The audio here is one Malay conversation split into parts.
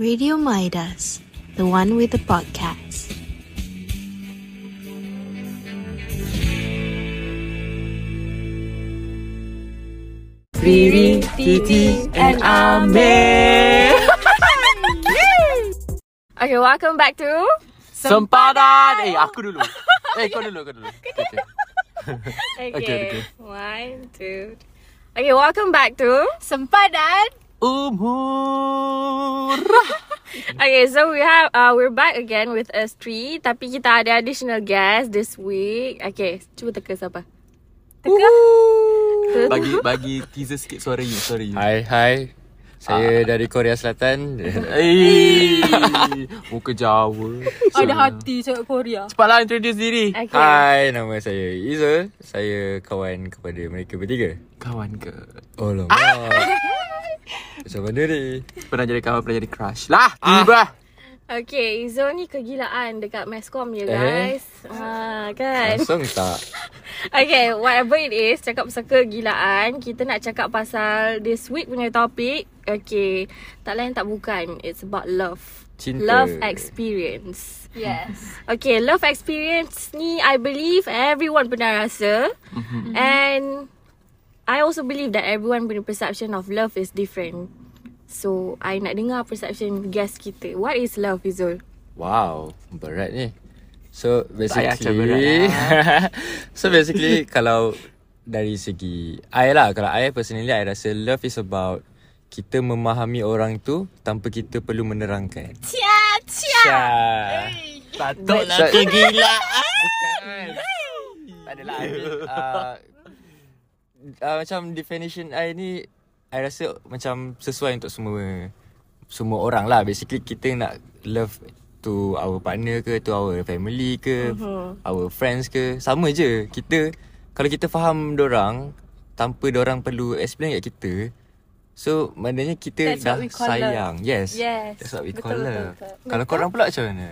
Radio Midas, the one with the podcast. Riri, Titi, and Amir. Okay, welcome back to Sempadan. Eh, aku dulu. Eh, kau dulu, kau dulu. Okay. Okay, Okay, okay. One, two. Okay, welcome back to Sempadan Umur. Okay, so we have uh, we're back again with us three. Tapi kita ada additional guest this week. Okay, cuba teka siapa? Teka. Bagi bagi teaser sikit suara you, suara you. Hai hai Saya dari Korea Selatan muka Jawa. Ada hati cakap Korea Cepatlah introduce diri. Okay. Hai nama saya Izzul Saya kawan kepada mereka bertiga Kawan ke? Oh lama Macam mana ni Pernah jadi kawan, pernah jadi crush. Lah, tiba. Okay, Izo ni kegilaan dekat Mescom Eh? guys. Ha, kan? Kosong tak Okay, whatever it is, cakap pasal kegilaan, kita nak cakap pasal this week punya topik. Okay, tak lain tak bukan. It's about love. Cinta. Love experience. Yes Okay, love experience ni I believe everyone pernah rasa. Mhm. And I also believe that everyone punya perception of love is different. So, I nak dengar perception guest kita. What is love, Izul? Wow Berat ni So basically berat, So basically Kalau Dari segi I lah Kalau I personally I rasa love is about Kita memahami orang tu Tanpa kita perlu menerangkan Cia Cia Syah Patutlah So- kegilaan. Bukan Tak adalah uh, uh, Macam definition I ni I rasa macam sesuai untuk semua Semua orang lah Basically kita nak love To our partner ke To our family ke uh-huh. Our friends ke Sama je Kita Kalau kita faham dorang Tanpa dorang perlu explain kat kita So maknanya kita That's dah what we call sayang love. Yes Yes. That's what we Betul, call betul, love betul. Kalau korang pula macam mana?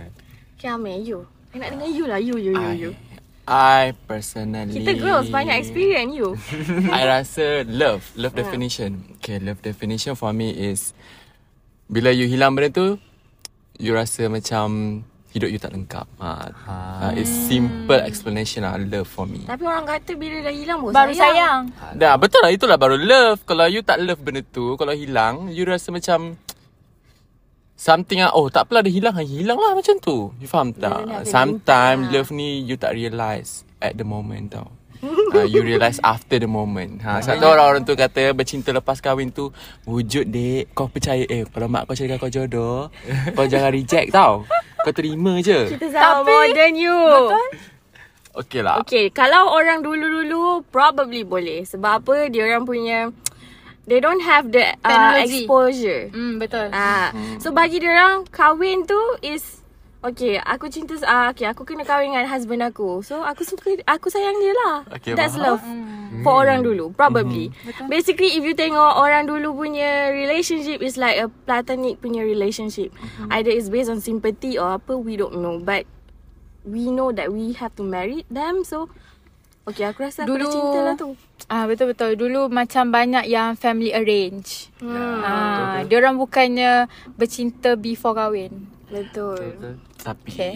Okay, Amir, you. I nak dengar you lah. You, you, you, you. I personally Kita girls banyak experience you. I rasa love Love definition Okay love definition for me is Bila you hilang benda tu You rasa macam Hidup you tak lengkap ha. ha. It's simple explanation lah Love for me Tapi orang kata bila dah hilang baru, Baru sayang Dah betul lah Itulah baru love Kalau you tak love benda tu Kalau hilang You rasa macam Something lah Oh tak apalah dia hilang. Hilang lah macam tu. You faham tak? Sometimes love ni You tak realise At the moment tau. Uh, You realise after the moment. Ha, Satu orang-orang tu kata Bercinta lepas kahwin tu Wujud dek Kau percaya Eh kalau mak kau carikan kau jodoh Kau jangan reject tau. Kau terima je. Kita sama Tapi- modern you. Betul? Okay lah. Okay, kalau orang dulu-dulu probably boleh. Sebab apa? Dia orang punya they don't have the uh, Technology. exposure. Hmm betul Ah, so bagi dia orang kahwin tu is Okay, aku cinta ah, okay, aku kena kahwin dengan husband aku. So aku suka aku sayang dia lah. Okay, That's faham. love for orang dulu, probably. Basically if you tengok orang dulu punya relationship is like a platonic punya relationship. Either it's based on sympathy or apa we don't know, but we know that we have to marry them. So okay, aku rasa aku dah Dulu- cinta lah tu. Ah betul betul. Dulu macam banyak yang family arrange. Hmm. Ah, dia orang bukannya bercinta before kahwin. Betul. Tapi Okay.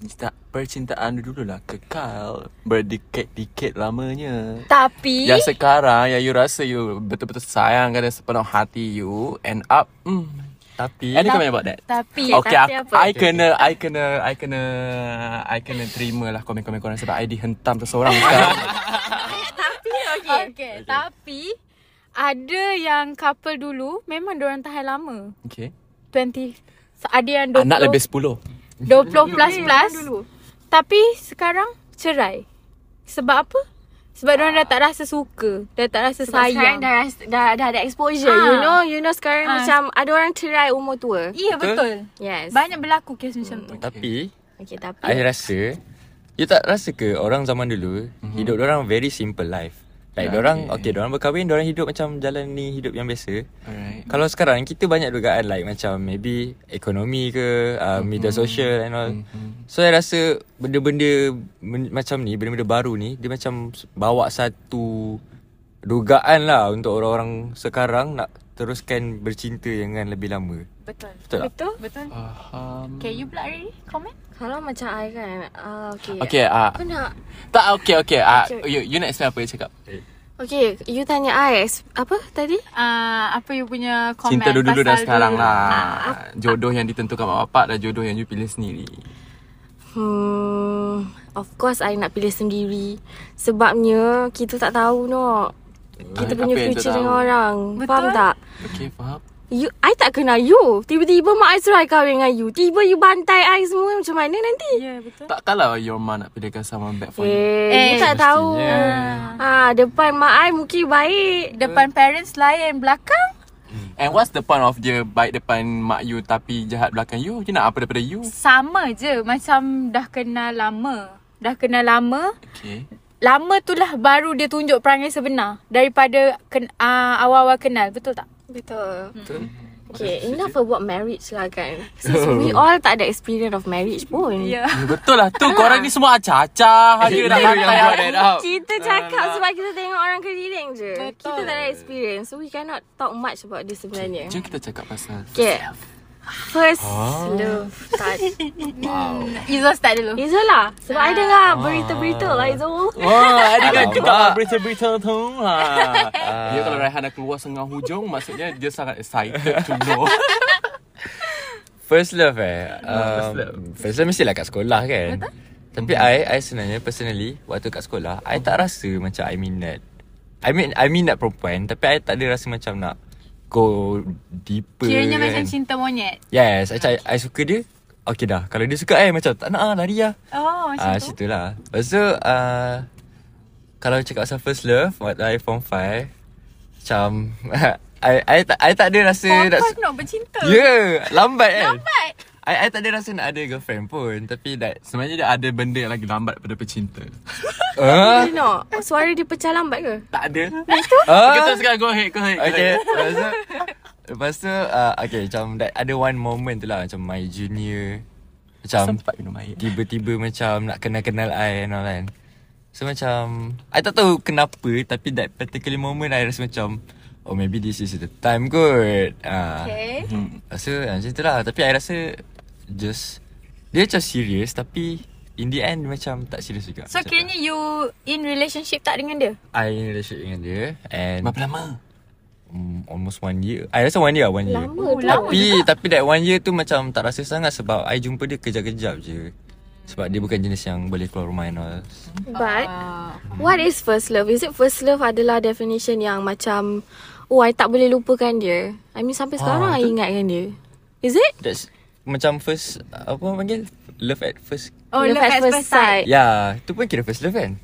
Cinta, percintaan dulu lah kekal Berdikit-dikit lamanya Tapi Yang sekarang Yang you rasa you Betul-betul sayang Dengan sepenuh hati you End up mm, Tapi Any comment about that? tapi Okay, Okay, tapi aku, apa? I kena I kena I kena I kena terima lah komen-komen korang sebab I dihentam seseorang sekarang. Tapi okay. okay. Tapi ada yang couple dulu memang dia orang tahan lama. Okay. 20 so, ada yang 20 Anak lebih 10. 20 plus plus. Tapi sekarang cerai. Sebab apa? Sebab dia orang dah tak rasa suka, dah tak rasa Sebab sekarang sayang. dah, ras- dah, dah ada exposure Ah. You know You know sekarang Ah. macam Ada orang cerai umur tua Iya betul. Yes Banyak berlaku kes macam tu. Tapi Okay tapi I rasa You tak rasa ke Orang zaman dulu mm-hmm. Hidup orang very simple life Like Yeah, yeah, orang okay. Okay orang berkahwin Orang hidup macam Jalan ni hidup yang biasa Alright. Kalau sekarang Kita banyak dugaan Like macam Maybe Ekonomi ke uh, Media sosial and all Mhm. So I rasa Benda-benda men- Macam ni Benda-benda baru ni Dia macam Bawa satu Dugaan lah Untuk orang-orang sekarang Nak teruskan bercinta dengan lebih lama. Betul. Betul tak? Betul? Betul. Faham. Okay, you pula Riri? Comment? Kalau macam I kan uh, Okay Okay, ah. Aku nak Tak, okay, okay. ah. Okay. You, you nak explain apa you cakap? Okay You tanya I Apa tadi? Uh, apa you punya comment Cinta dulu-dulu dan pasal sekarang dulu? lah. Ah, Jodoh yang ditentukan mak bapak dan jodoh yang you pilih sendiri. Hmm Of course I nak pilih sendiri Sebabnya Kita tak tahu no Kita punya apa future dengan orang Betul. Faham tak? Okay, faham? You, I tak kenal you Tiba-tiba mak I suruh I kahwin dengan you Tiba you bantai I semua Macam mana nanti? Ya, yeah, betul. Tak kalau your ma nak pilihkan someone back for you. Eh, Eh, you tak tahu Mestinya. Ah, Depan mak I mungkin baik Depan parents lain, belakang And what's the point of dia baik depan mak you tapi jahat belakang you? You nak apa daripada you? sama je. Macam dah kenal lama. Dah kenal lama. Okay. Lama tu lah baru dia tunjuk perangai sebenar. Daripada ken, uh, awal-awal kenal. Betul tak? Betul Betul. Okay, enough about marriage lah kan Since we all tak ada experience of marriage pun Ya. Ya, betul lah tu. Korang ni semua acah-acah. Nak hantai buat aku. that out. Kita cakap sebab kita tengok orang keliling je Betul. Kita tak ada experience So we cannot talk much about this sebenarnya Jom kita cakap pasal Okay First love start Izzah start dulu. Izzul lah Sebab I dengar berita-berita lah Izzul Wah, ada kan Alamak. kita berita-berita tu. Ha. Dia kalau Raihan dah keluar setengah hujung, maksudnya dia sangat excited to know. First love eh. first Um, love. first love mestilah kat sekolah kan. Betul. Tapi I, I sebenarnya personally waktu kat sekolah, I tak rasa macam I minat. I mean I minat perempuan tapi I tak ada rasa macam nak go deeper. Kiranya kan. macam cinta monyet. Yes, macam I, I suka dia. Okay dah. Kalau dia suka I macam tak nak ah lari lah. Oh, macam Ah, tu. situ lah. Lepas tu, uh, kalau cakap pasal first love, waktu I form 5, macam, I, I, tak, I tak ada rasa nak... nak, nak bercinta. Ya, yeah, lambat kan? Lambat. I, I tak ada rasa nak ada girlfriend pun. Tapi that... Sebenarnya dia ada benda yang lagi lambat daripada pecinta. Uh, You know Suara dia pecah lambat ke? Tak ada. uh, Kita sekarang go ahead, go ahead. Okay, lepas tu... Lepas tu, uh, okay, macam that, ada one moment tu lah. Macam my junior. Macam... Sempat minum air. Tiba-tiba macam nak kenal-kenal I and all kan So macam I tak tahu kenapa Tapi that particular moment I rasa macam Oh maybe this is the time kot ah. Okay. Hmm. Tu ah, macam tu lah Tapi I rasa Just Dia macam serious Tapi In the end macam tak serius juga So Macam kiranya you in relationship tak dengan dia? I in relationship dengan dia And Berapa lama? um, Almost one year I rasa one year lah One year Lama Oh, tu lama Tapi Tapi that one year tu Macam tak rasa sangat Sebab I jumpa dia Kejap-kejap je Sebab dia bukan jenis yang Boleh keluar rumah and all But Uh, What is first love? Is it first love adalah definition yang macam Oh I tak boleh lupakan dia I mean sampai sekarang Ah, I ingatkan dia Is it? That's Macam first Apa orang panggil Love at first oh, love, at first sight. Ya yeah, Tu pun kira first love kan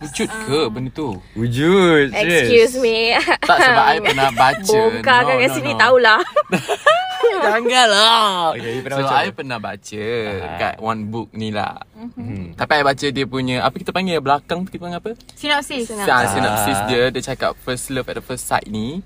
Wujud ke benda tu? Wujud. Excuse me Tak sebab I pernah baca. Bongkar kan kat sini tahulah Janganlah. Okay, you pernah so, baca I pernah baca kat one book ni lah. Hmm. Tapi I baca dia punya, apa kita panggil belakang tu kita panggil apa? Synopsis. Synopsis. Sa- synopsis dia, dia cakap first love at the first sight ni.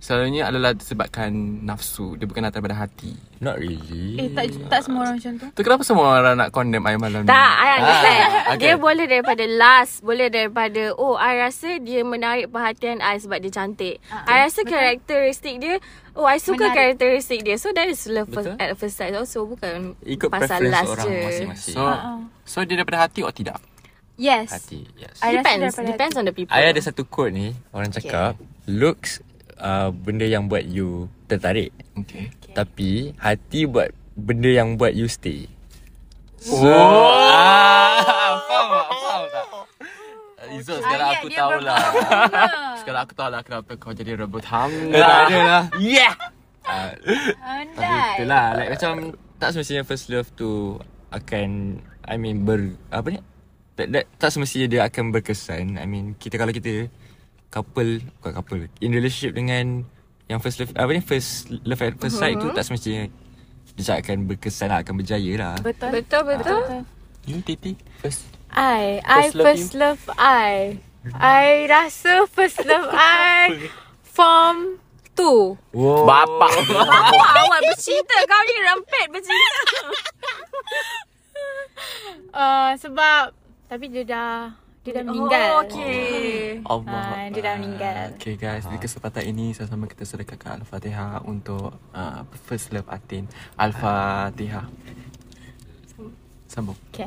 Selalunya adalah disebabkan nafsu. Dia bukan datang daripada hati. Not really Eh, tak, tak semua orang macam tu. Tu kenapa semua orang nak condemn I malam ni? Tak, I understand. Ah, okay. Dia boleh daripada last, boleh daripada oh, I rasa dia menarik perhatian I sebab dia cantik. I rasa karakteristik dia Oh, I suka Menarik. karakteristik dia. So that is love first, Betul. at first sight also bukan Ikut pasal last orang je. masing-masing So, so dia daripada hati atau tidak? Yes. Hati yes I Depends, depends on the people. I ada satu quote ni Orang cakap Looks uh, Benda yang buat you Tertarik Okay. Tapi Hati buat Benda yang buat you stay Oh. Ah, faham tak? Faham tak? Izzul sekarang Ayat aku tahu lah. Sekarang aku tahu lah kenapa kau jadi rebut hang. Tak ada lah Yeah. uh, Tapi Andai. itulah Like macam Tak semestinya first love tu Akan I mean ber Apa ni that, that, Tak semestinya dia akan berkesan I mean Kita kalau kita Couple Bukan couple In relationship dengan Yang first love Apa ni First love at first sight tu Tak semestinya Dia cakap akan berkesan lah Akan berjaya lah Betul. Betul, betul. You Titi first. I, I First love first love I. I rasa first love I form 2. Wow Bapak. Bapak awak bercinta Kau ni rempet bercinta Uh, sebab tapi dia dah dia Dia dah meninggal. Oh, okay. Allah. Ah, dia dah meninggal. Okay guys, di kesempatan ini sama-sama kita sedekahkan Al-Fatihah untuk uh, first love Atin. Al-Fatihah. Sambung. Okay.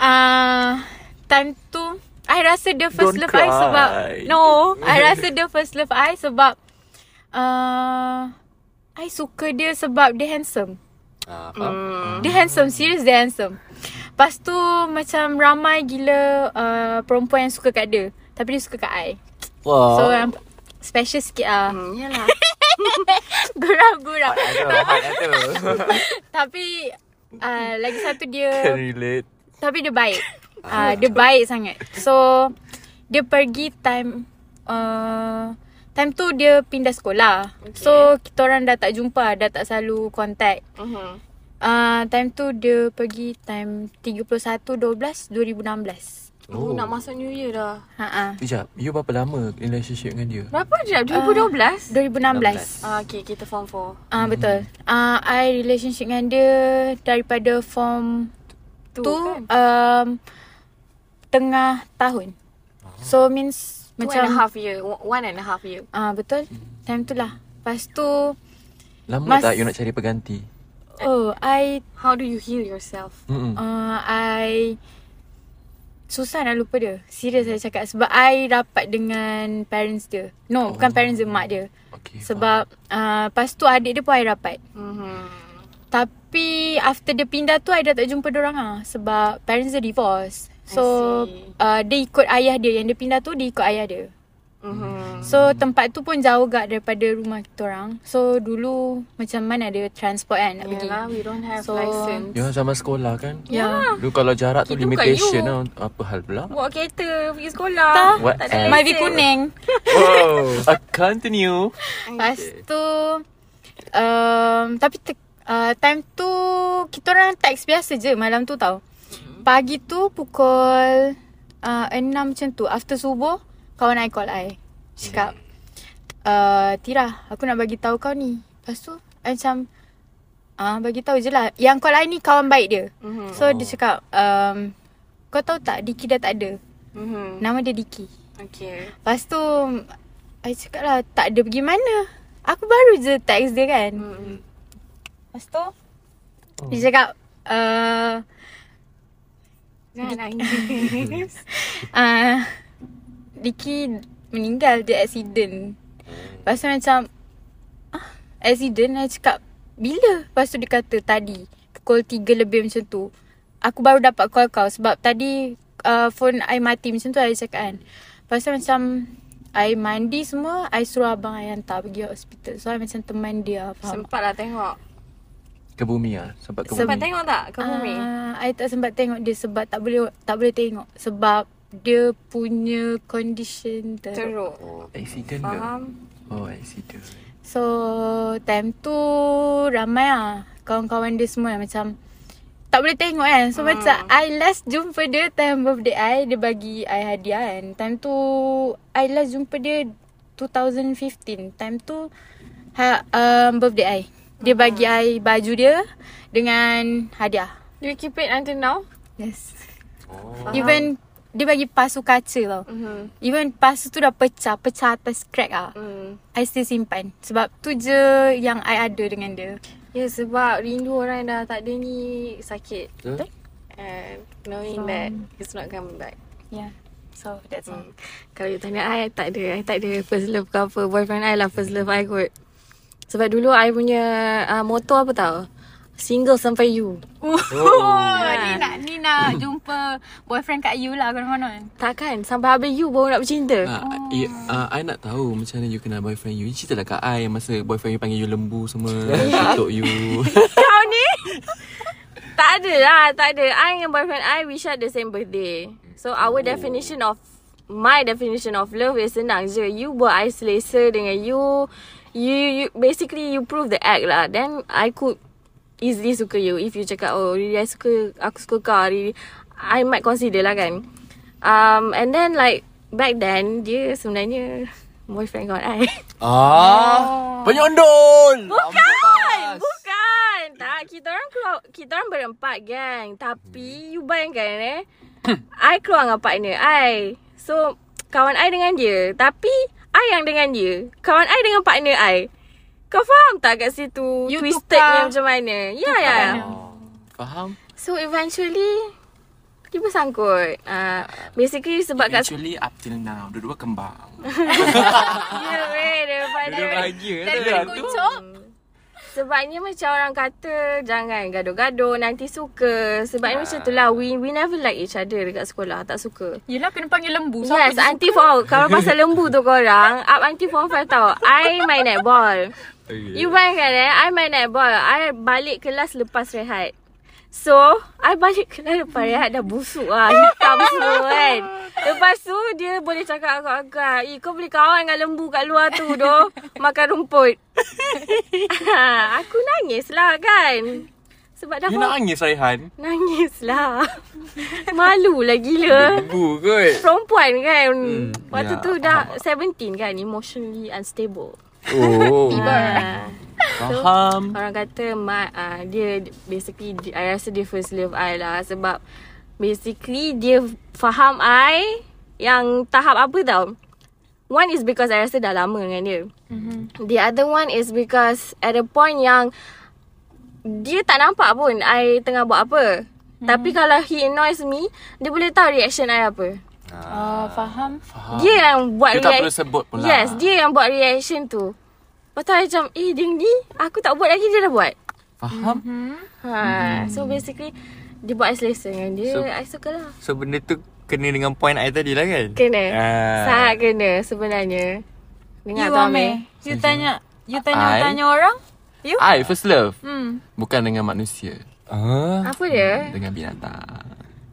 Uh, time tu I rasa the first Don't love I cry. sebab No I rasa the first love I sebab uh, I suka dia sebab dia handsome Ah, faham. Dia handsome Serius dia handsome Lepas tu Macam ramai gila uh, Perempuan yang suka kat dia Tapi dia suka kat I Wah. So um, Special sikit lah Hmm, yalah. Gurau-gurau. Tapi uh, Lagi satu dia Can relate. Tapi dia baik. Ah, uh, dia baik sangat. So dia pergi time uh, time tu dia pindah sekolah. Okay. So kita orang dah tak jumpa, dah tak selalu contact. Mhm. Uh, time tu dia pergi time 31 12 2016. Oh, nak masuk New Year dah. Ha ah. Sekejap, you berapa lama relationship dengan dia? Berapa je? 2012? 2016. Ah, okay, kita form 4. Ah uh, betul. Ah uh, I relationship dengan dia daripada form Tu, tu kan? um, tengah tahun. So means Two macam and a half year. One and a half year. Ah uh, betul. Time tu lah. Lepas tu Lama Mas- tak you nak cari pengganti? oh I How do you heal yourself? Mm-mm. uh, I susah nak lupa dia. Serius saya cakap sebab I rapat dengan parents dia. No, oh. bukan parents dia, mak dia. Okay. Sebab uh, lepas tu adik dia pun I rapat. Mhm. Tapi after dia pindah tu I dah tak jumpa orang ah sebab parents dia divorce. So uh, dia ikut ayah dia yang dia pindah tu dia ikut ayah dia. Mhm. So tempat tu pun jauh gak daripada rumah kita orang. So dulu macam mana ada transport kan nak pergi. Yalah, we don't have So- license. Orang sama sekolah kan? Ya. Dulu kalau jarak tu Kita limitation lah. Apa hal pula? Bawa kereta pergi sekolah. Tak. What Tak ada else? Myvi license. kuning. Wow. Uh, continue. Lepas tu um, Tapi te, uh, Time tu Kita orang teks biasa je Malam tu tau Pagi tu pukul uh, 6 macam tu After subuh Kawan I call I Cakap uh, Tira Aku nak bagi tahu kau ni Lepas tu I macam Ah, uh, bagi tahu je lah. Yang call I ni kawan baik dia. Mhm. So dia cakap, um, kau tahu tak Diki dah tak ada. Mhm. Nama dia Diki. Okay. Lepas tu I cakap lah Tak ada pergi mana Aku baru je text dia kan Mhm. Lepas tu Dia cakap uh, Jangan nangis. uh, Diki meninggal Dia accident. Lepas tu macam ah, Accident I cakap Bila? Lepas tu dia kata Tadi Pukul 3 lebih macam tu. Aku baru dapat call kau Sebab tadi uh, Phone I mati macam tu I cakap kan. Lepas tu macam I mandi semua I suruh abang I hantar pergi hospital. So I macam teman dia Faham Sempat lah tengok. Ke bumi lah. Sempat ke Sempat bumi. tengok tak ke bumi? Uh, I tak sempat tengok dia sebab tak boleh tak boleh tengok sebab dia punya condition teruk. Teruk. Accident ke? Faham? Oh, accident. So time tu ramai ah kawan-kawan dia semua macam tak boleh tengok kan. So hmm. macam I last jumpa dia time birthday I dia bagi I hadiah kan. Time tu I last jumpa dia 2015. Time tu ha, um, birthday I. Dia bagi I baju dia dengan hadiah. Do you keep it until now? Yes. Oh. Even dia bagi pasu kaca tau. Mhm. Even pasu tu dah pecah, pecah atas crack ah. Mm. I still simpan. Sebab tu je yang I ada dengan dia. Ya sebab rindu orang dah tak ada ni sakit. Betul? And knowing So- that it's not coming back. Yeah. So that's all. Kalau you tanya I, I tak ada. I tak ada first love ke apa. Boyfriend I lah first love I kot. Sebab dulu I punya uh, motto apa tau? Single sampai you. Oh, ni nak ni nak jumpa boyfriend kat you lah konon-konon. Takkan sampai habis you baru nak bercinta. Ah, uh, uh, I nak tahu macam mana you kenal boyfriend you. You cerita lah kat I masa boyfriend you panggil you lembu semua. Tutup you. Kau ni Tak ada lah Tak ada I dengan boyfriend I We share the same birthday So our definition of My definition of love Is senang je You buat I selesa dengan you You, you Basically you prove the act lah. Then I could Easily suka you. If you cakap Oh really I suka Aku suka kau really, I might consider lah kan. Um, And then like Back then Dia sebenarnya Boyfriend kawan I Ah. Penyondol! Bukan! Bukan! Tak Kita orang keluar Kita orang berempat gang. Tapi You bayangkan eh? I keluar dengan partner I. So, kawan I dengan dia. Tapi, I yang dengan dia. Kawan I dengan partner I. Kau faham tak kat situ You twisted tukar- ni macam mana? Ya, ya. Oh, Faham? So, eventually, dia bersangkut. Uh, basically, sebab kat... Actually up till now Dua-dua kembang Ya, weh. Dia bahagia tu. dia kucuk. Sebabnya macam orang kata jangan gaduh-gaduh nanti suka. Sebabnya macam tu lah we we never like each other dekat sekolah tak suka. Yelah kena panggil lembu. Yes, anti form. Kalau pasal lembu tu korang, up anti form 5 tau. I main netball. You bayangkan eh, I main netball. I balik kelas lepas rehat. So, I balik kelas lepas rehat dah busuk lah. Hitam semua kan. Lepas tu, dia boleh cakap agak-agak. Eh, kau boleh kawan dengan lembu kat luar tu doh. Makan rumput. Aku nangis lah kan. Sebab dah You nak nangis Raihan Nangis lah. Malu lah gila. Bu kot. Perempuan kan. Hmm, Waktu ya, tu dah 17 kan. Emotionally unstable. Oh. Ah. Faham Orang kata mak uh, dia basically dia- I rasa dia first love I lah sebab basically dia faham I yang tahap apa tau. One is because I rasa dah lama dengan dia. Mm-hmm. The other one is because at a point yang dia tak nampak pun I tengah buat apa. Mm-hmm. Tapi kalau he annoys me, dia boleh tahu reaction I apa. Oh, faham. Faham Dia yang buat Dia tak perlu sebut pula Yes, dia yang buat reaction tu. Lepas tu I macam, eh dia ni, aku tak buat lagi, dia dah buat. Faham Ha, so basically dia buat I selesa dengan dia, so, So- I suka lah. So benda tu kena dengan point I tadi lah kan? Kena. Ah. Sangat kena sebenarnya. Dengar You tu Amir. You tanya. You I- tanya-tanya orang. You? I first love Hmm. Bukan dengan manusia Ah. Apa dia? Dengan binatang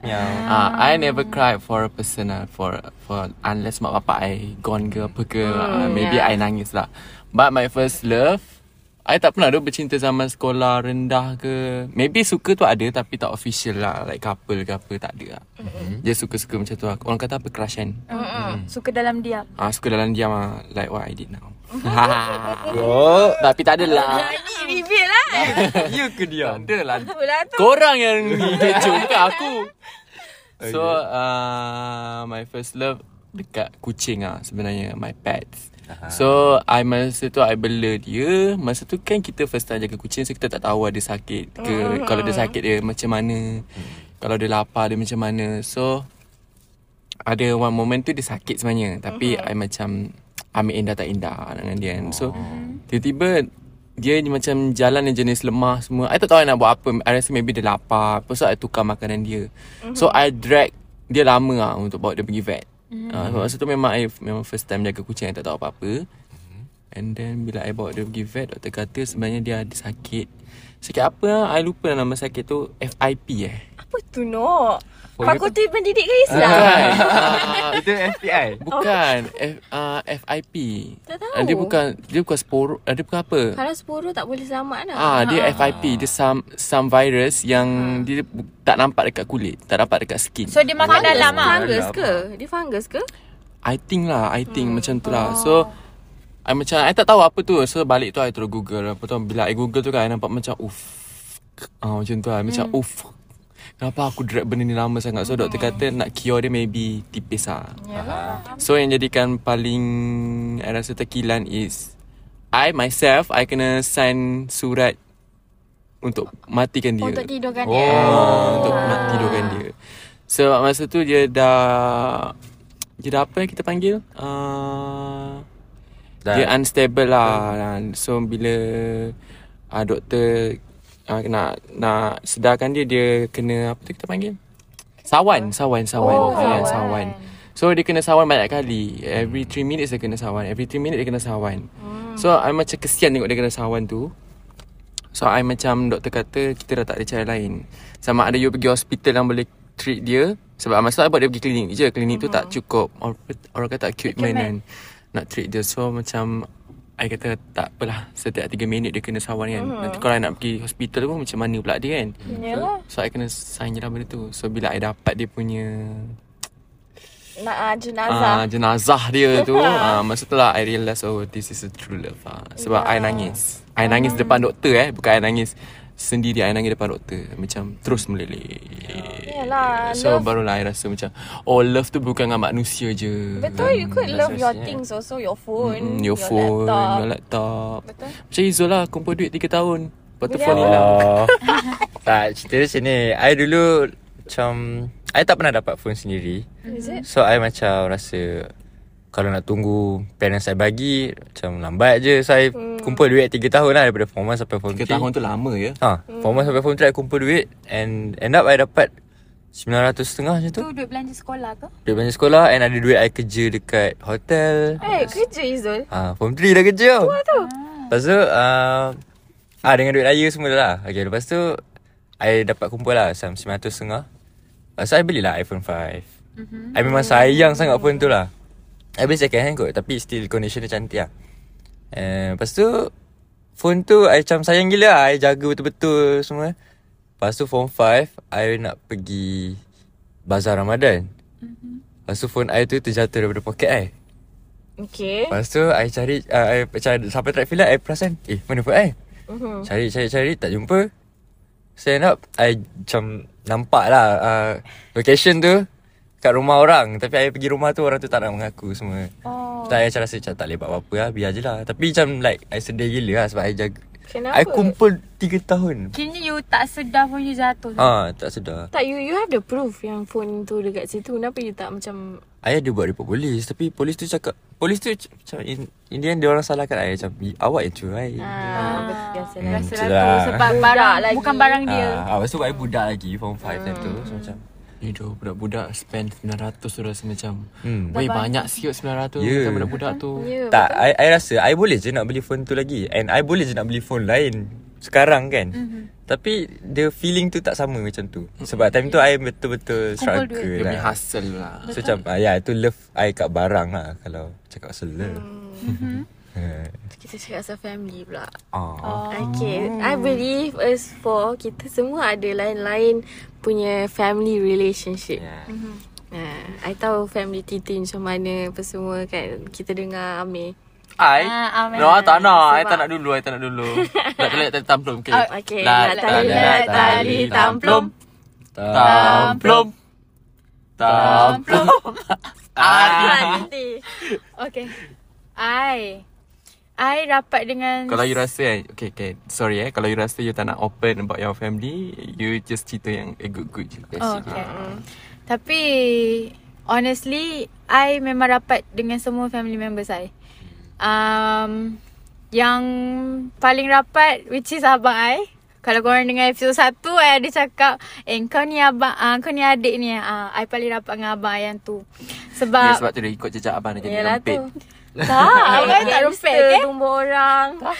Yang Ah, I never cried for a person lah for for unless mak bapak I gone ke apa ke ah, maybe yeah. I nangis lah. But my first love I tak pernah tu bercinta zaman sekolah rendah ke Maybe suka tu ada Tapi tak official lah Like couple ke apa Tak ada lah mm-hmm. Dia suka-suka macam tu lah Orang kata apa crush kan Mm-mm. Suka dalam diam. ah, Suka dalam diam lah Like what I did now Oh. Tapi tak adalah Ni reveal lah. You ke dia? Tak adalah Itulah tu. Korang yang ni kecoh bukan aku So uh, My first love Dekat kucing lah sebenarnya My pets So I masa tu I bela dia Masa tu kan kita first time jaga kucing So kita tak tahu ada sakit ke Kalau dia sakit dia macam mana Kalau dia lapar dia macam mana So Ada one moment tu dia sakit sebenarnya Tapi I macam Ambil indah tak indah dengan dia kan So Tiba-tiba dia ni macam jalan yang jenis lemah semua. I tak tahu I nak buat apa. I rasa maybe dia lapar. Lepas tu I tukar makanan dia. So I drag dia lama lah untuk bawa dia pergi vet. Mm-hmm. Uh, masa tu memang I memang first time jaga kucing I tak tahu apa-apa. And then bila I bawa dia pergi vet, doktor kata sebenarnya dia ada sakit. Sakit apa lah? I lupa nama sakit tu. FIP eh. Apa tu no? Oh, Fakulti Pendidikan Islam. Bukan. Ah, Itu FBI. bukan. F, uh, FIP. Tak tahu. Ah, dia bukan dia bukan sporo. ah, Dia bukan apa? Kalau sepuluh tak boleh selamat lah. Ah, dia FIP, dia some some virus yang dia tak nampak dekat kulit, tak nampak dekat skin. So dia makan fungus, dalam ah. fungus ke? Dia fungus ke? I think lah, I think macam tu lah. So I macam I tak tahu apa tu. So balik tu I terus Google. Apa tu bila I Google tu kan I nampak macam uff. Ah macam tu lah, macam uff. Kenapa aku drag benda ni lama sangat So doktor kata nak cure dia maybe tipis lah So yang jadikan paling I rasa terkilan is I myself I kena sign surat Untuk matikan dia Untuk tidurkan Oh. dia. Ah, untuk nak tidurkan dia. Sebab masa tu dia dah dia dah apa yang kita panggil? Uh, dia unstable lah. Dan So bila uh, doktor uh, nak nak sedarkan dia dia kena apa tu kita panggil? Sawan, sawan, sawan. Oh, Ya, sawan. sawan. So dia kena sawan banyak kali. Every 3 minutes dia kena sawan. Every 3 minutes dia kena sawan. So I macam kesian tengok dia kena sawan tu. So I macam doktor kata kita dah tak ada cara lain. Sama ada you pergi hospital yang boleh treat dia. Sebab masa I buat dia pergi klinik je. Klinik tu tak cukup. Orang, orang kata equipment kan. Nak treat dia. So macam I kata tak apalah. Setiap 3 minit dia kena sawan kan. Nanti kalau I nak pergi hospital pun macam mana pula dia kan. Yalah. So I kena sign je lah benda tu. So bila I dapat dia punya Nak uh, jenazah. Ah, jenazah dia tu ah, Masa tu lah I realise Oh this is a true love ah. Sebab I nangis I nangis depan doktor eh Bukan I nangis Sendiri I nangis depan doktor Macam terus meleleh Yalah, So love- barulah I rasa macam Oh love tu bukan dengan manusia je Betul, you could love your things also. Your phone, Mm, your, phone, laptop. your laptop. Betul. Macam Izzul lah, kumpul duit 3 tahun. Lepas tu fall in love. Oh. tak, cerita dia macam ni. I dulu macam... I tak pernah dapat phone sendiri. Is it? So, I macam rasa... Kalau nak tunggu parents saya bagi, macam lambat je. I Hmm. kumpul duit 3 tahun lah daripada form 1 sampai form 3. 3 tahun tu lama ya. Ha, form 1 sampai form 3 I kumpul duit and end up I dapat 900 setengah macam tu. Tu duit belanja sekolah ke? Duit belanja sekolah and ada duit I kerja dekat hotel. Eh, kerja Izul. Ha, form 3 dah kerja tau. tu. Lepas tu uh, ah dengan duit raya semua lah. Okay, lepas tu I dapat kumpul lah Sam 900 setengah. Lepas tu I belilah iPhone 5. Mm-hmm. I memang sayang sangat phone tu lah. I beli second hand kot tapi still condition dia cantik lah. And lepas tu phone tu I macam sayang gila lah. I jaga betul-betul semua. Lepas tu form 5 I nak pergi bazar Ramadan. Mm-hmm. Lepas tu phone I tu terjatuh daripada poket I. Okay. Lepas tu I cari uh, I macam sampai track field I perasan Eh mana phone I Mhm. Cari cari cari tak jumpa So end up I macam Nampak lah uh, Location tu Kat rumah orang Tapi I pergi rumah tu Orang tu tak nak mengaku semua oh. Tak I macam rasa macam Tak boleh buat apa-apa lah Biar je lah Tapi macam like I sedih gila lah Sebab I jaga Kenapa? I kumpul 3 tahun Kini you tak sedar pun you jatuh. Ah, Tak sedar Tak, you you have the proof yang phone tu dekat situ. Kenapa you tak macam... I ada buat report polis Tapi polis tu cakap Polis tu macam in, in the end dia orang salahkan I Macam Awak yang curi Ah, betul biasa lah. Rasa Hmm, lah tu itulah. sebab Budak barang lagi. bukan barang dia. Ah, lepas tu I budak lagi Form 5 time tu So macam Ni tu budak-budak spend 900 tu rasa macam Hmm. Weh banyak siut 900 Ya. yeah. budak-budak tu Ya, Tak, I, I rasa I boleh je nak beli phone tu lagi And I boleh je nak beli phone lain Sekarang kan mm-hmm. Tapi The feeling tu tak sama macam tu Sebab time tu I betul-betul struggle duit. Dia punya lah hustle lah So macam ah, Ya itu love I kat barang lah Kalau cakap pasal love Hmm. Eh, Kita cakap pasal family pula. ah. Okay, I believe us four, kita semua ada lain-lain punya family relationship. Yeah. Nah, I tahu family Titi macam mana apa semua kan. Kita dengar Amir. I Ah, amin. No, I tak nak I Sebab- tak nak dulu I tak nak dulu Nak tali tali tamplum Okay nak tali tali tamplum. Tamplum Tamplum Ah, Titi. Okay. I I rapat dengan Kalau you rasa eh Okay okay Sorry eh Kalau you rasa you tak nak open About your family You just cerita yang eh, Good-good je Oh, okay. Tapi honestly, I memang rapat dengan semua family members I. Um, yang paling rapat which is abang I. Kalau korang dengar episod 1 I ada cakap Eh kau ni abang uh, Kau ni adik ni uh, I paling rapat dengan abang I yang tu Ya Sebab sebab tu dia ikut jejak abang Dia jadi Yalah rempit tu. Tak, Abang tak tak rempet okay? Tumbuh orang. uh,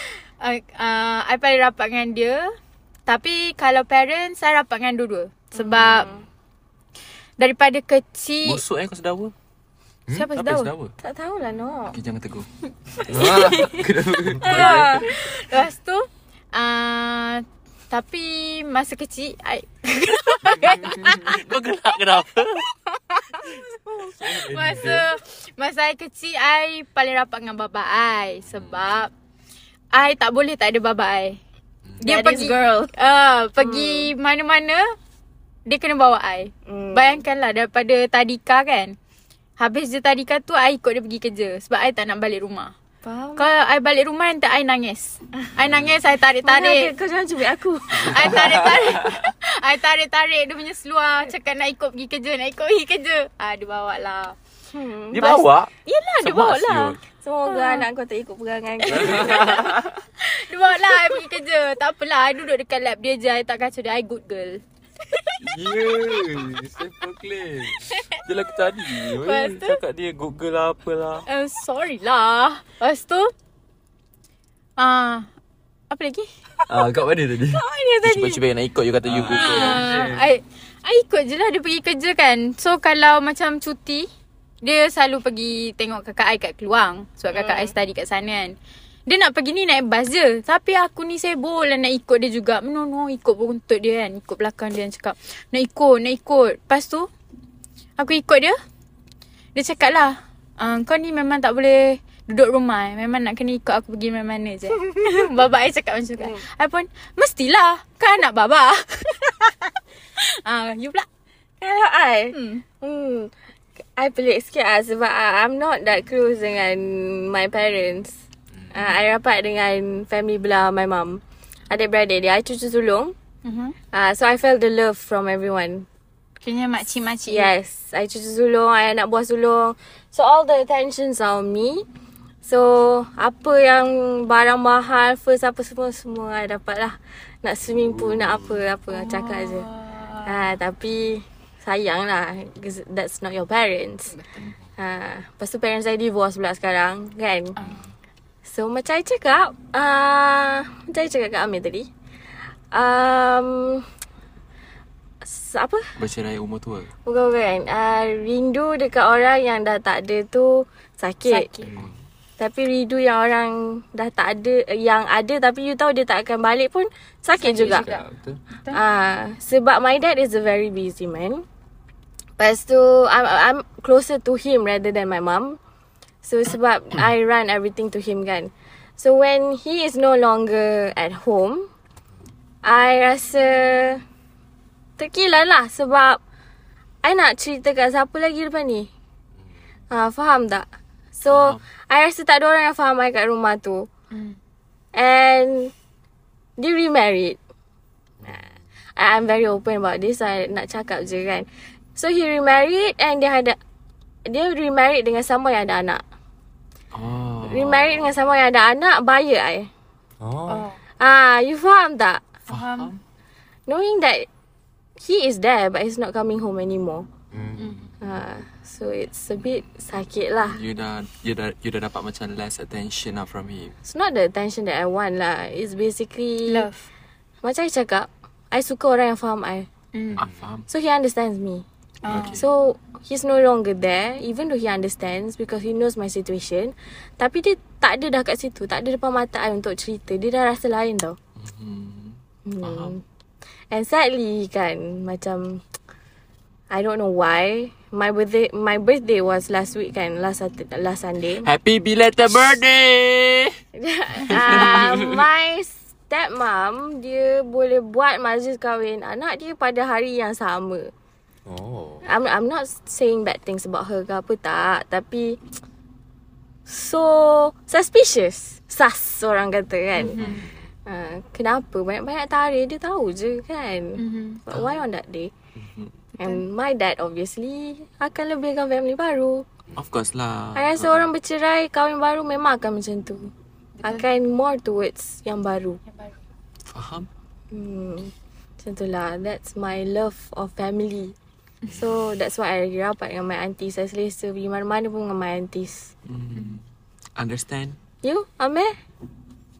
uh, I paling rapat dengan dia Tapi kalau parents Saya rapat dengan dua-dua Sebab Hmm. Daripada kecil Busuk eh kau sedawa Siapa Apa sedawa? sedawa Tak tahulah no. Okay jangan tegur Lepas tu uh, Tapi Masa kecil I, Kau gelak kenapa Masa Masa I kecil I paling rapat dengan bapa I Sebab I tak boleh tak ada bapa I. Dia Daddy's pergi girl. uh, Pergi mana-mana Dia kena bawa I. Hmm. Bayangkanlah daripada tadika kan Habis je tadika tu I ikut dia pergi kerja Sebab I tak nak balik rumah. Faham? Kalau I balik rumah nanti I nangis. I nangis I Mana tarik-tarik Kau jangan cubit aku. I tarik-tarik. I tarik-tarik dia punya seluar Cakap nak ikut pergi kerja Nak ikut pergi kerja. Ah, Dia bawa lah Hmm. Dia bawa? Yelah dia bawa lah. Semoga anak kau tak ikut pegangan kau. Dia bawa lah I pergi kerja. Tak apalah I duduk dekat lab dia je. I tak kacau dia. I good girl. Ya Self proclaim Dia lagi tadi Lepas tu? Cakap dia google lah apalah. Uh, Sorry lah. Lepas tu? Ah, Apa lagi? Ah, kat mana tadi? Cuba-cuba nak ikut You kata you google Ah, I, I ikut je lah dia pergi kerja kan. So kalau macam cuti Dia selalu pergi tengok kakak I kat Keluang Sebab kakak I study kat sana kan Dia nak pergi ni naik bas je Tapi aku ni sibuk lah nak ikut dia juga No no ikut buntut dia kan Ikut belakang dia dan cakap Nak ikut nak ikut Lepas tu Aku ikut dia Dia cakap lah ah, Kau ni memang tak boleh duduk rumah memang nak kena ikut aku pergi mana-mana je. baba I cakap macam tu kan. I pun mestilah kan anak baba. ah, you pula. Kalau I Hmm. Hmm I pelik sikit lah Sebab I, I'm not that close dengan My parents. Uh, I rapat dengan Family belah my mum. Adik-beradik dia I cucu sulung. Mhm. uh, So I felt the love from everyone. Kena makcik-makcik. Yes I cucu sulung I anak buah sulung. So all the attentions are on me. So Apa yang Barang mahal First apa semua Semua I dapat lah Nak swimming pool Nak apa Apa Cakap je. Ha, Tapi Sayang lah Because that's not your parents. Ha, Lepas tu parents saya divorce pula sekarang Kan? So macam I cakap uh, Macam I cakap kat Amir tadi um, Apa? Bercerai umur tua. Bukan-bukan uh, Rindu dekat orang yang dah tak ada tu Sakit, Sakit. Tapi rindu yang orang dah tak ada Yang ada tapi you tahu dia tak akan balik pun Sakit, juga, Ya, betul. Ah, sebab my dad is a very busy man. Lepas tu, I'm, I'm closer to him rather than my mum. So, sebab I run everything to him kan. So, when he is no longer at home, I rasa terkilan lah sebab I nak cerita kat siapa lagi lepas ni. Ah, faham tak? So, I rasa tak ada orang yang faham I kat rumah tu. And dia remarried. I- I'm very open about this. I nak cakap je kan. So he remarried and dia ada dia remarried dengan sama yang ada anak. Oh. Remarried dengan sama yang ada anak, bayar I. Oh. Ah, you faham tak? Faham. Knowing that he is there but he's not coming home anymore. Hmm. Ah, so it's a bit sakit lah. You dah, you dah, you dah dapat macam less attention lah from him. It's not the attention that I want lah. It's basically Love. Macam I cakap, I suka orang yang faham I. Hmm. Ah, faham. So he understands me. Ah. So he's no longer there even though he understands because he knows my situation. Tapi dia tak ada dah kat situ. Tak ada depan mata I untuk cerita. Dia dah rasa lain tau. Hmm. Hmm. And sadly kan macam I don't know why my birthday my birthday was last week kan last last Sunday. Happy belated birthday! uh, my stepmom dia boleh buat majlis kahwin anak dia pada hari yang sama. Oh. I'm I'm not saying bad things about her ke apa tak Tapi So Suspicious Sus orang kata kan mm-hmm. uh, Kenapa Banyak-banyak tarik Dia tahu je kan Mhm. But why on that day And my dad obviously Akan lebihkan family baru Of course lah. I rasa orang bercerai Kahwin baru memang akan macam tu Akan more towards Yang baru Faham? Hmm, macam tu lah. That's my love of family. So, that's why I rapat dengan my aunties. Saya selesa pergi mana-mana pun dengan my aunties. Hmm. Understand? You, Amir?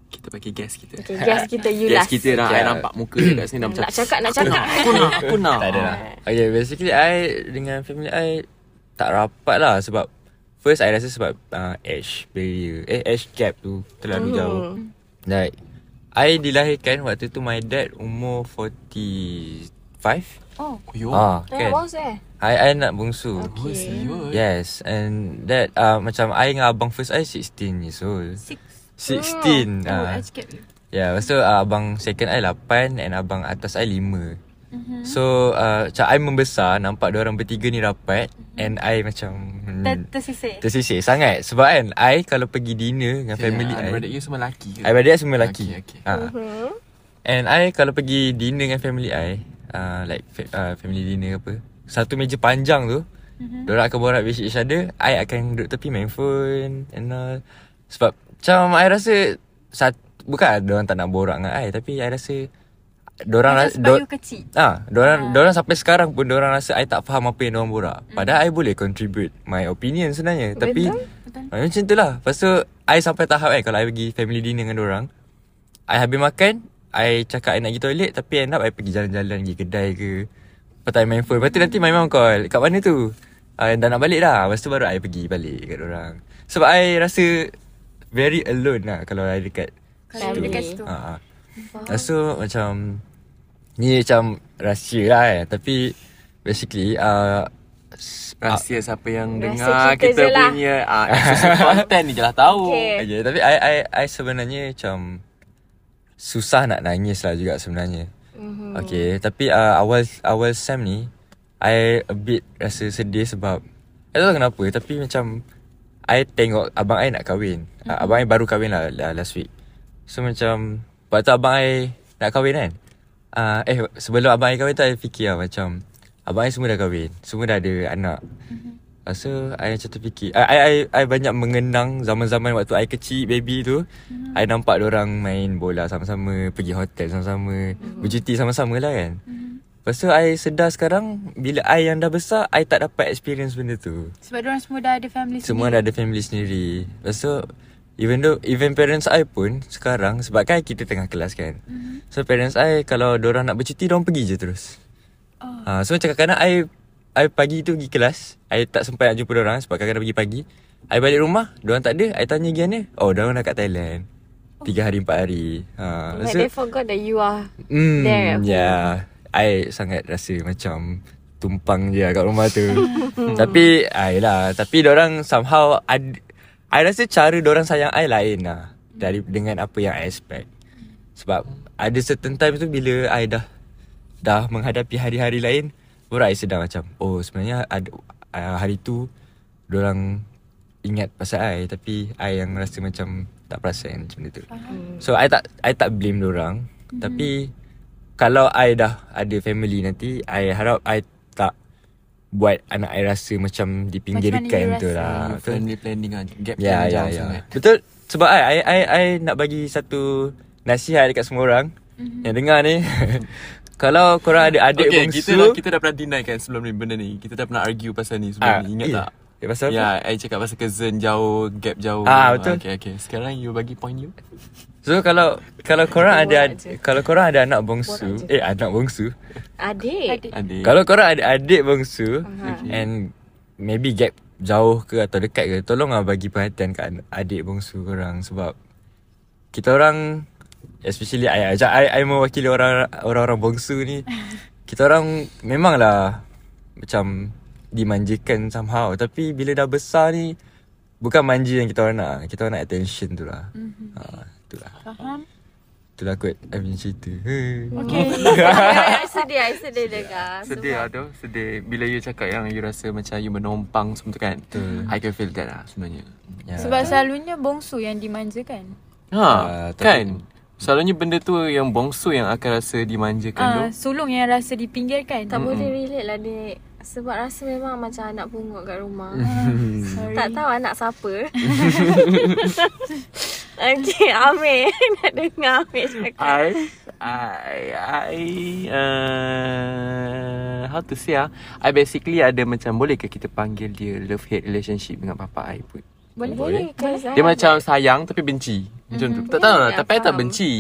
Kita bagi guess kita. Okay, guess kita you last. kita dah. I Okay. nampak muka dia kat sini dah macam. Nak cakap, nak cakap. Aku nak, aku nak. Tak ada lah. Okay, basically I dengan family I tak rapat lah sebab first I rasa sebab uh, age barrier, eh age gap tu terlalu jauh. Like I dilahirkan waktu tu my dad umur 45. Oh. Oh, yo. Ah, Eh, kan. bos eh? I I nak bungsu. Oh, serius? Yes, and that uh, macam I dengan abang first I 16 years old. Six. 16. Oh, ah. I cakap. Ya, yeah, lepas tu uh, abang second I 8 and abang atas I 5. Mm-hmm. So, uh, macam I membesar nampak orang bertiga ni rapat mm-hmm. and I macam hmm, Ter- tersisih. tersisih sangat. Sebab kan I kalau pergi dinner dengan Okay, family I, Adik you semua lelaki ke? I beradik semua lelaki. Okay, okay. Ha. And I kalau pergi dinner dengan family I, uh, like uh, family dinner apa, satu meja panjang tu, mm-hmm. Diorang akan borak with each other I akan duduk tepi main phone And all Sebab Macam I rasa sat, Bukan Diorang tak nak borak dengan I Tapi I rasa Diorang rasa sebab you kecil. Ah, diorang, diorang sampai sekarang pun diorang rasa I tak faham apa yang diorang borak. Padahal I boleh contribute my opinion sebenarnya. Tapi Betul. Ah, macam tu lah. Lepas tu I sampai tahap kan kalau I pergi family dinner dengan diorang, I habis makan, I cakap I nak pergi toilet tapi end up I pergi jalan-jalan pergi kedai ke. Lepas tu I main phone. Lepas tu nanti my mum call, kat mana tu? Uh, dah nak balik dah. Lepas tu baru I pergi balik kat diorang. Sebab I rasa very alone lah kalau I dekat Kalau Family. dekat situ. Ha. Uh, Lepas tu macam Ni macam rahsia lah eh Tapi Basically uh, Rahsia siapa yang Rahsia dengar kita kita, lah. punya ah, eksklusif content ni je lah tahu. Okay. Okay, tapi I, I, I sebenarnya macam susah nak nangis lah juga sebenarnya. Mm-hmm. Okay, tapi uh, awal awal Sam ni, I a bit rasa sedih sebab I tak tahu kenapa tapi macam I tengok abang I nak kahwin. Mm-hmm. Uh, abang I baru kahwin lah uh, last week. So macam waktu abang I nak kahwin kan. Uh, eh sebelum abang I kahwin tu I fikir lah macam abang I semua dah kahwin. Semua dah ada anak. Mm-hmm. So I macam terfikir I, I, I, I banyak mengenang zaman-zaman waktu I kecil baby tu mm-hmm. I nampak orang main bola sama-sama Pergi hotel sama-sama mm-hmm. Bercuti sama-sama lah kan mm-hmm. Lepas tu I sedar sekarang Bila I yang dah besar I tak dapat experience benda tu Sebab orang semua dah ada family Semua sendiri. dah ada family sendiri Lepas tu Even though Even parents I pun Sekarang Sebab kan kita tengah kelas kan mm-hmm. So parents I Kalau orang nak bercuti Diorang pergi je terus oh. uh, So macam kadang-kadang I I pagi tu pergi kelas I tak sempat nak jumpa orang Sebab kadang-kadang pergi pagi I balik rumah Diorang tak ada I tanya pergi mana Oh diorang dah kat Thailand Tiga hari empat hari ha, But they forgot that you are Hmm, there at yeah. I sangat rasa macam tumpang je lah kat rumah tu. tapi, ay lah. Tapi orang somehow, ad, I rasa cara orang sayang I lain lah. Dari dengan apa yang I expect. Sebab ada certain time tu bila I dah dah menghadapi hari-hari lain, I sedar macam, oh sebenarnya ada, uh, hari tu orang ingat pasal I tapi I yang rasa macam tak perasan macam tu. So I tak I tak blame orang mm-hmm. tapi kalau I dah ada family nanti I harap I tak buat anak I rasa macam dipinggirkan Macam tu rasa? lah. Betul. Family planning lah Gap ya jauh ya. sangat Betul sebab I, I I I nak bagi satu nasihat dekat semua orang mm-hmm. yang dengar ni. kalau korang ada adik okay, bongsu kita dah, kita dah pernah deny kan sebelum ni benda ni Kita dah pernah argue pasal ni sebelum Ah, ni Ingat eh, tak? eh, pasal apa? Ya, I cakap pasal cousin jauh, gap jauh Ah, betul. Okay, okay Sekarang you bagi point you So kalau kalau korang ada kalau korang ada anak bongsu, eh anak bongsu. Adik. Adik Kalau korang ada adik bongsu Aha. and maybe gap jauh ke atau dekat ke, tolonglah bagi perhatian kat adik bongsu korang sebab kita orang especially I ajak I, I mewakili orang orang-orang bongsu ni. Kita orang memanglah macam dimanjakan somehow tapi bila dah besar ni bukan manja yang kita orang nak. Kita orang nak attention tu lah. Mm-hmm. Ha, tu lah. Faham? Itulah kot I punya cerita. Okay. I sedih, I sedih dengar. Sedih lah tu Sedih Bila you cakap yang you rasa macam you menumpang semua tu kan Betul. I can feel that lah sebenarnya Ya. Sebab selalunya bongsu yang dimanjakan. Ha, tapi- kan Selalunya benda tu yang bongsu yang akan rasa dimanjakan Ah, tu sulung yang rasa dipinggirkan. Tak boleh relate lah dek. Sebab rasa memang macam anak pungut kat rumah. Sorry. tak tahu anak siapa. okay, Amir. Nak dengar Amir cakap. I I I uh, how to say ah I basically ada macam boleh ke kita panggil dia love hate relationship dengan papa I pun Boleh. Boleh. dia? Macam sayang tapi benci. Macam tu. Tak tahu lah tapi I tak benci.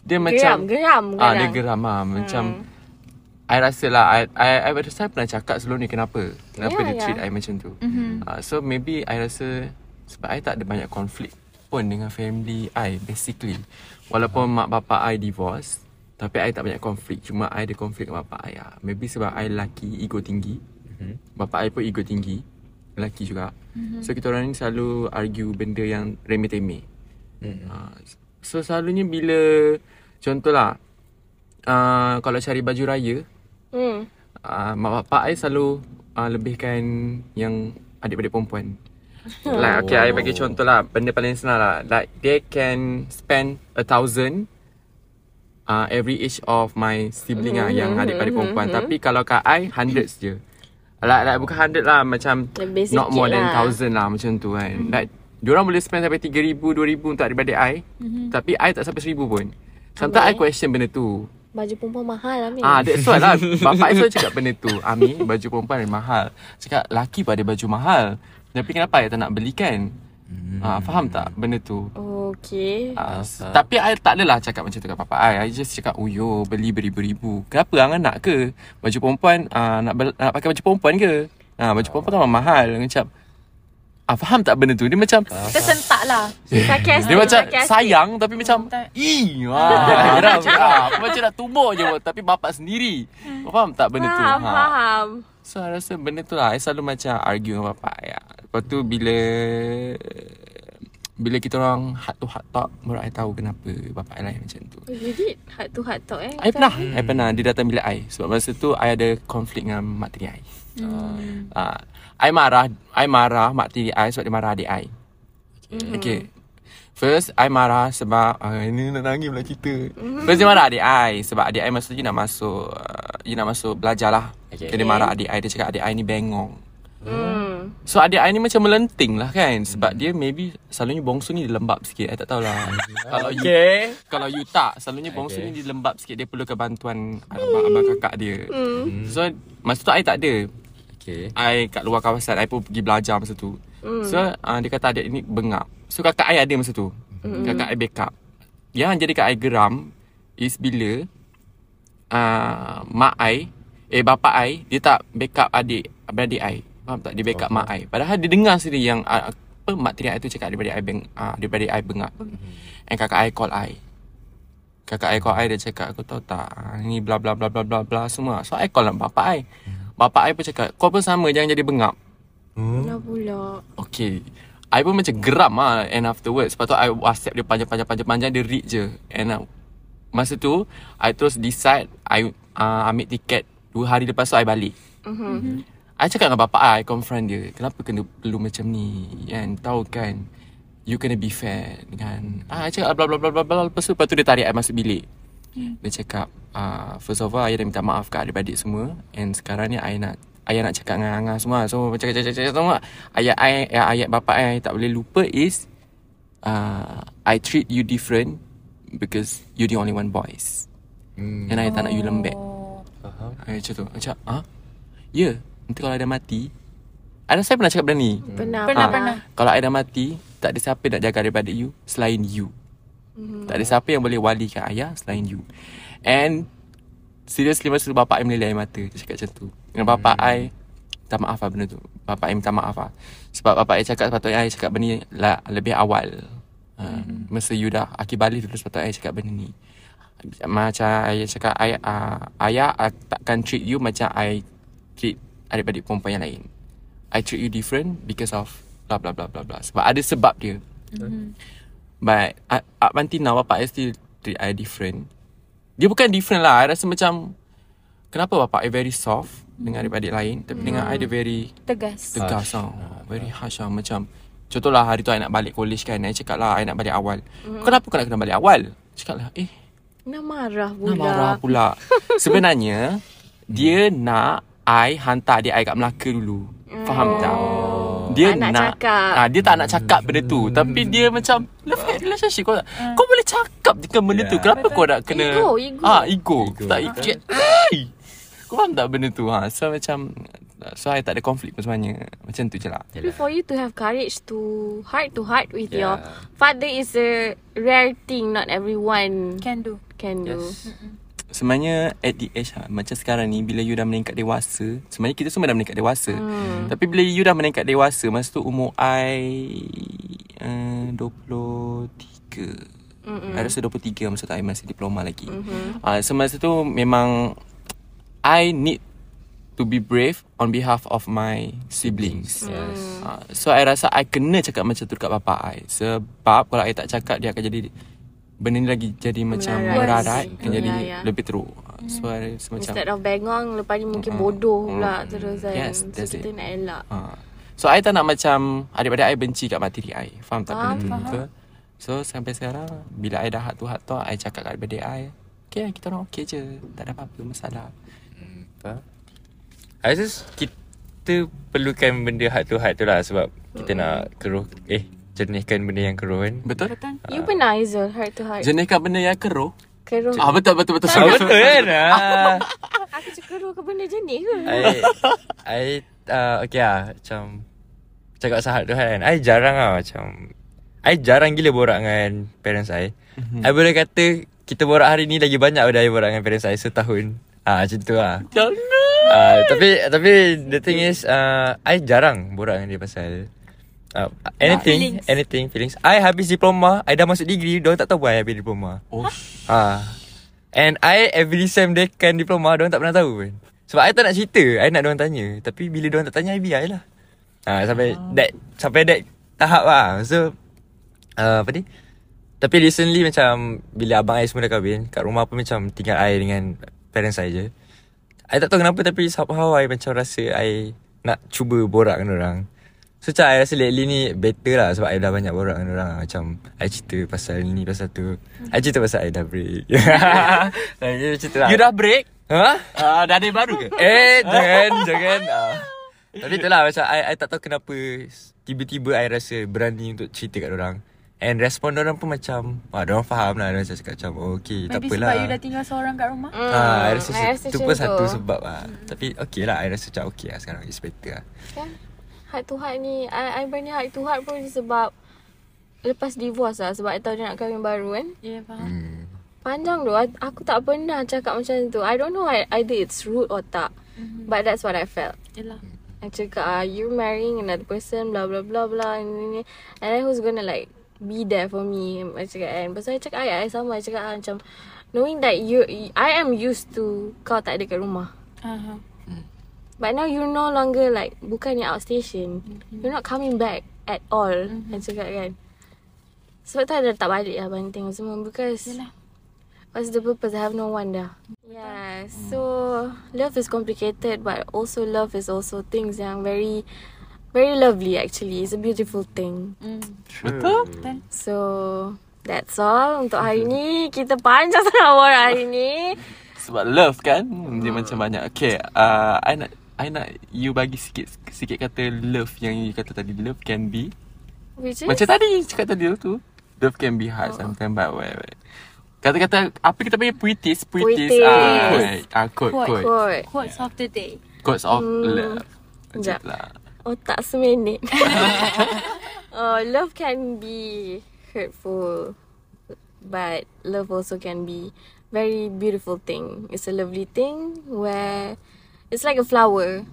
Dia Geram, macam geram ah dia geram. ah. Macam Hmm. I rasa lah I I, I rasa saya pernah cakap sebelum ni kenapa? Kenapa Ya, dia ya. treat I macam tu? Mhm. uh, so maybe I rasa sebab I tak ada banyak konflik pun dengan family I basically. Walaupun mak bapa I divorce tapi I tak banyak konflik cuma I ada konflik dengan bapa I lah. maybe sebab I lelaki ego tinggi. Bapa I pun ego tinggi lelaki juga. So kita orang ni selalu argue benda yang remeh-temeh. Uh, so selalunya bila contohlah uh, kalau cari baju raya Hmm. uh, mak bapak I selalu uh, lebihkan yang adik-adik perempuan. like okay, I bagi contoh lah Benda paling senang lah. Like they can spend a thousand uh, Every each of my sibling lah Yang adik-adik perempuan. Tapi kalau kat I Hundreds je Like, like bukan hundred lah Macam Lebih Not more than lah. thousand lah Macam tu kan Like Diorang boleh spend sampai 3,000, 2,000 untuk adik-adik I Tapi I tak sampai 1,000 pun Sometimes I Habis? question benda tu Baju perempuan mahal Amir. Ah, that's why lah. Bapak I selalu cakap benda tu. Ami, baju perempuan mahal. Cakap, laki pun ada baju mahal. Tapi kenapa I tak nak belikan? Ah, faham tak benda tu? Okay. Ah, tapi I tak adalah cakap macam tu kat papa I. I just cakap, uyo, beli beribu-ribu. Kenapa hang nak ke? Baju perempuan, ah, nak, bel- nak pakai baju perempuan ke? Ah, baju perempuan kan mahal. Macam, ah, faham tak benda tu? Dia macam, Kita sentak lah. Sarcastic, dia macam sayang tapi macam. Ih wah, Geram ah, Macam nak tumbuk je Tapi bapak sendiri Kau faham tak benda tu Faham, Ha. faham. So I rasa benda tu lah I selalu macam argue dengan bapak I Lepas tu bila Bila kita orang heart to heart talk Baru I tahu kenapa bapak I lain macam tu. Oh, did heart to heart talk eh? I pernah I pernah. Dia datang bilik I. Sebab masa tu I ada konflik dengan mak tiri I. Hmm. uh, I marah I marah mak tiri I Sebab dia marah adik I. Hmm. Okay. First I marah sebab uh, Ini nak nangis pula cerita. First dia marah adik I Sebab adik I masa tu dia nak masuk uh, Dia nak masuk belajar lah. Okay. okay. Dia marah adik I Dia cakap adik I ni bengong Hmm. So adik I ni macam melenting lah kan Sebab dia maybe Selalunya bongsu ni dia lembab sikit I tak tahulah Kalau you Okay. Kalau you tak Selalunya bongsu Okay. ni dia lembab sikit Dia perlukan bantuan Abang, abang kakak dia Hmm. So Masa tu I tak ada Okay. I kat luar kawasan I pun pergi belajar masa tu Hmm. So uh, dia kata adik ni bengap So kakak I ada masa tu Hmm. Kakak I backup Yang jadi kat I geram Is bila uh, Mak I Eh bapa I Dia tak backup adik Beradik I Faham tak? Dia backup mak I. Padahal dia dengar sendiri yang uh, Apa mak tiri I tu cakap Daripada I, beng, uh, daripada I bengap And kakak I call I. Kakak I call I Dia cakap Aku tahu tak ah, Ni bla bla bla bla bla bla Semua. So I call bapa I. Bapa I pun cakap Kau pun sama Jangan jadi bengap Kenapa pula. Okay. I pun macam geram lah And afterwards. Lepas tu I whatsapp dia panjang-panjang-panjang Dia read je. And uh, Masa tu I terus decide I uh, ambil tiket Dua hari lepas tu I balik. Mhm. I cakap dengan bapak I I confront dia Kenapa kena perlu macam ni? Kan Tahu kan You kena be fair Kan ah, I cakap bla bla bla bla bla Lepas tu, lepas tu dia tarik I masuk bilik. Dia cakap uh, First of all Ayah dah minta maaf kat adik-adik semua And sekarang ni Ayah nak Ayah nak cakap dengan Angah semua. So macam cakap cakap semua. Ayat I Ayat, ayat bapak I Tak boleh lupa is uh, I treat you different Because You the only one boys. Hmm. And I tak nak you lembek. Faham. I macam tu. Macam ah, Ya Nanti kalau I dah mati rasa I pernah cakap benda ni? Pernah Pernah, Ah, pernah. Kalau I dah mati Tak ada siapa nak jaga daripada you Selain you. Mhm. Tak ada siapa yang boleh walikan ayah Selain you. And Seriously masa tu bapak I meleleh air mata Dia cakap macam tu. Dengan bapak I Minta maaf lah benda tu. Bapak I minta maaf lah. Sebab bapak I cakap Sepatutnya I cakap benda ni lah, Lebih awal. Uh, Masa you dah Aki balik dulu Sepatutnya I cakap benda ni. Macam I cakap I, uh, Ayah I takkan treat you Macam I Treat adik-adik perempuan yang lain. I treat you different Because of Blah blah blah blah blah Sebab ada sebab dia. But up, up until now Bapak I still treat I different. Dia bukan different lah. I rasa macam Kenapa bapak I very soft Dengan adik-adik lain? Tapi dengan I dia very Tegas. Tegas tau Very harsh lah Macam Contohlah hari tu I nak balik college kan I cakap lah I nak balik awal. Kenapa kau nak kena balik awal? Cakap lah Eh Nak marah pula. nak marah pula. Sebenarnya Dia nak I hantar adik I kat Melaka dulu Faham tak dia Tak nak cakap. ah, Dia tak nak cakap benda tu Tapi dia macam Love hate relationship Kau, tak, kau boleh cakap Dengan benda tu Kenapa kau nak kena Ego, ego. ah, Ego, Ego. Tak ego Ai! Kau faham tak benda tu ha? So macam So I tak ada konflik pun sebenarnya Macam tu je lah Tapi for you to have courage to heart to heart with Yeah. your father is a rare thing. Not everyone Can do. can do. Yes. Sebenarnya at the age ha, Macam sekarang ni Bila you dah meningkat dewasa Sebenarnya kita semua dah meningkat dewasa. Hmm. Tapi bila you dah meningkat dewasa Masa tu umur I uh, 23 mm I rasa 23 Masa tu I masih diploma lagi. Mm-hmm. uh, So masa tu memang I need To be brave On behalf of my siblings. Yes. Uh, so I rasa I kena cakap macam tu dekat bapak I. Sebab kalau I tak cakap Dia akan jadi Benda ni lagi jadi macam merarat Akan Ya, jadi ya. lebih teruk So I rasa macam Instead of bengong, lepas ni mungkin Mm-mm. bodoh pula Mm. terus kan. Yes, so that's kita it. nak elak. uh, So I tak nak macam Adik-adik I benci kat mak tiri I Faham tak Faham, benda tu faham. Betul? So sampai sekarang Bila I dah heart talk I cakap kat adik-adik I Okay kita orang okay je Tak ada apa-apa masalah Faham? I rasa kita perlukan benda heart to heart tu lah sebab kita nak keruh eh jernihkan benda yang keruh kan. Betul? You pernah Aizul heart to heart? Jernihkan benda yang keruh Keruh. Ah betul betul betul Ah, betul kan? Ah. Aku cakap keruh ke benda jenis ke? I I uh, okay lah macam cakap pasal heart to heart kan. I jarang lah macam I jarang gila borak dengan parents I. I boleh kata kita borak hari ni lagi banyak daripada I borak dengan parents I setahun. Ah macam tu lah. Jangan Uh, tapi tapi the thing is uh, I jarang borak dengan dia pasal uh, anything feelings. anything feelings. I habis diploma, I dah masuk degree, dia tak tahu pun I habis diploma. Oh Ah. And I every sem dia kan diploma, dia tak pernah tahu pun. Sebab I tak nak cerita. I nak diorang tanya. Tapi bila diorang tak tanya I biar lah. Ha, Sampai that Sampai that tahap lah. So uh, Apa ni? Tapi recently macam Bila abang I semua dah kahwin Kat rumah pun macam Tinggal I dengan Parents I je. I tak tahu kenapa Tapi somehow I macam rasa I Nak cuba borak dengan orang So macam I rasa lately ni Better lah Sebab I dah banyak borak dengan orang Macam I cerita pasal ni Pasal tu I cerita pasal I dah break I cerita lah You dah break? Ha? Uh, dah ada yang baru ke? Eh jangan Jangan ah. Tapi itulah macam I, I tak tahu kenapa Tiba-tiba I rasa Berani untuk cerita kat orang And respon orang pun macam ah, Diorang faham lah Diorang cakap macam oh, Okay tak Maybe apalah sebab you dah tinggal seorang kat rumah. Mm, Ah, I rasa, I rasa tu pun satu tu. sebab lah Tapi okay lah I rasa macam okay lah sekarang It's better lah Kan? Heart to heart ni I, I berani heart to heart pun sebab Lepas divorce lah Sebab I tahu dia nak kahwin baru kan Ya, yeah, faham. hmm. Panjang tu I- Aku tak pernah cakap macam tu I don't know I- either it's rude or tak Mhm. But that's what I felt Yelah. I cakap ah, You marrying another person Blah blah blah blah. And then who's gonna like Be there for me I cakap kan Pasal I cakap ayat I sama I cakap ah, macam Knowing that you I am used to Kau tak ada kat rumah Aha. But now you're no longer like Bukan yang outstation You're not coming back At all I cakap kan Sebab tu I dah tak balik lah Banting semua Because Yelah. What's the purpose? I have no one dah. Yeah, so love is complicated, but also love is also things yang very, very lovely. Actually, it's a beautiful thing. Mm. Betul? So that's all untuk hari ni. Kita panjang sangat orang hari ni. Sebab love kan Dia macam banyak Okay uh, I nak I nak you bagi sikit Sikit kata love Yang you kata tadi Love can be Which is Macam tadi cakap tadi tu Love can be hard sometimes But wait, wait. Kata-kata Apa kita panggil puitis Puitis ah, quote, ah, quote, Quote. quote. quote. Quotes of the day. Quotes of Hmm. love Sekejap. lah Otak seminit. oh, love can be hurtful, but love also can be very beautiful thing. It's a lovely thing where it's like a flower.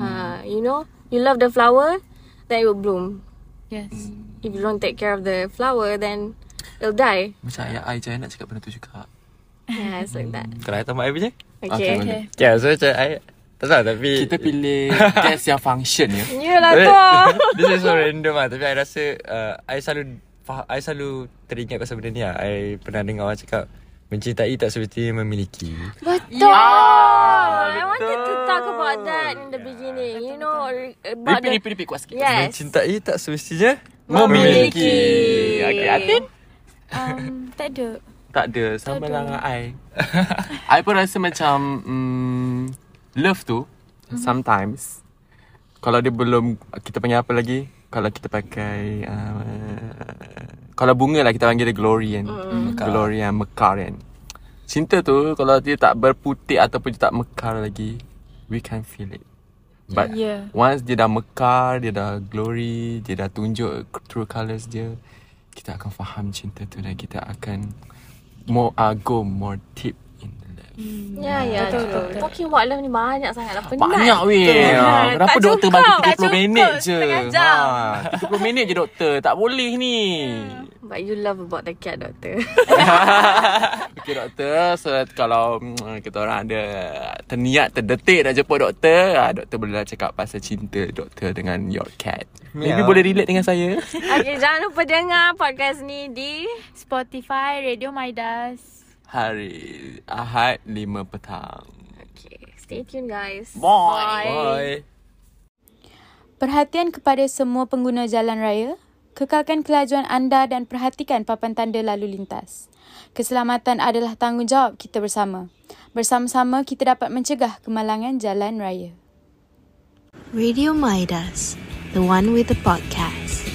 Uh, you know, you love the flower, then it will bloom. Yes. If you don't take care of the flower, then it'll die. Macam ayah I je nak cakap benda tu juga Yeah, it's like that. Kalau I tambah I punya Okay, Okay. so macam I Tak tahu tapi Kita pilih Guess yang function ya Yelah tu. This is so random lah Tapi I rasa uh, I selalu I selalu teringat pasal benda ni lah I pernah dengar orang cakap Mencintai tak semestinya memiliki. Betul. Ah, I wanted to talk about that in the beginning. You know, about Repeat, the repeat, repeat kuat sikit. Yes. Mencintai tak semestinya Memiliki. Okay, Atin? Um, tak ada. Tak ada Sama lah dengan I. I pun rasa macam mm, Love tu Sometimes Kalau dia belum Kita panggil apa lagi? Kalau kita pakai uh, Kalau bunga lah Kita panggil dia glory kan Glory yang mekar kan Cinta tu Kalau dia tak berputik Ataupun dia tak mekar lagi We can feel it But Yeah. Once dia dah mekar Dia dah glory Dia dah tunjuk True colours dia Kita akan faham cinta tu Dan kita akan More uh, Go more deep In the love Ya, ya. Betul, true. betul, betul. Talking about love ni banyak sangat lah. Penat. Banyak weh Betul. Ah, Kenapa Tak doktor cukup, bagi tak 30 cukup. minit je ha, 30 minit je doktor Tak boleh ni But you love about the cat, doctor. Okay doktor So kalau mm, Kita orang ada Terniat terdetik nak jumpa doktor ah, Doktor boleh lah cakap Pasal cinta doktor Dengan your cat Maybe Meow. boleh relate dengan saya okay, jangan lupa dengar podcast ni di... Spotify, Radio Midas. Hari Ahad 5 petang Okay, stay tuned guys. Bye. Bye Perhatian kepada semua pengguna jalan raya. Kekalkan kelajuan anda dan perhatikan papan tanda lalu lintas. Keselamatan adalah tanggungjawab kita bersama. Bersama-sama kita dapat mencegah kemalangan jalan raya. Radio Midas, the one with the podcast.